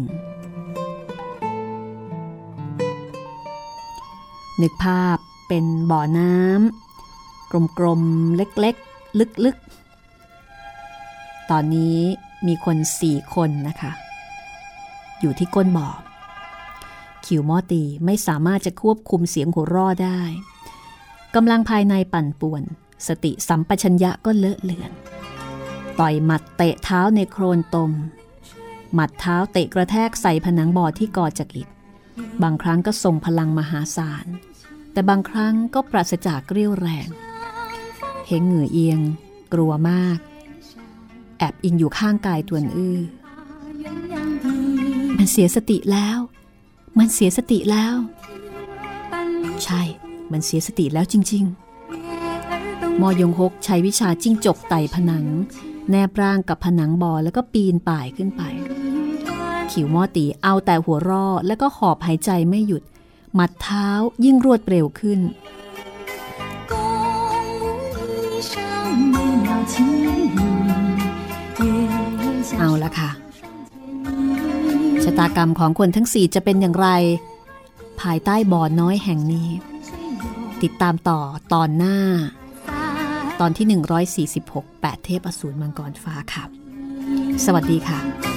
นึกภาพเป็นบ่อน้ำกลมๆ เล็กๆ ลึกๆ ตอนนี้มีคนสี่คนนะคะ อยู่ที่ก้นบ่อ คิวมอตีไม่สามารถจะควบคุมเสียงหัวร่อได้กำลังภายในปั่นป่วน สติสัมปชัญญะก็เลอะเลือน ต่อยหมัดเตะเท้าในโครนตม หมัดเท้าเตะกระแทกใส่ผนังบ่อที่ก่อจากอิฐบางครั้งก็ส่งพลังมหาศาล แต่บางครั้งก็ปราศจากเรี่ยวแรง เห็นเหงื่อเอียง กลัวมาก แอบอิงอยู่ข้างกายตวนอื้อ มันเสียสติแล้ว มันเสียสติแล้ว ใช่ มันเสียสติแล้วจริง ๆ มอยงฮกใช้วิชาจิ้งจกไต่ผนัง แนบร่างกับผนังบอแล้วก็ปีนป่ายขึ้นไป ขิวมอตีเอาแต่หัวรอแล้วก็หอบหายใจไม่หยุด หมัดเท้ายิ่งรวดเร็วขึ้น เอาละค่ะ ชะตากรรมของคนทั้งสี่จะเป็นอย่างไร ภายใต้บ่อน้อยแห่งนี้ ติดตามต่อตอนหน้า ตอนที่ 146 8 เทพอสูรมังกรฟ้าค่ะ สวัสดีค่ะ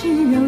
ห้อ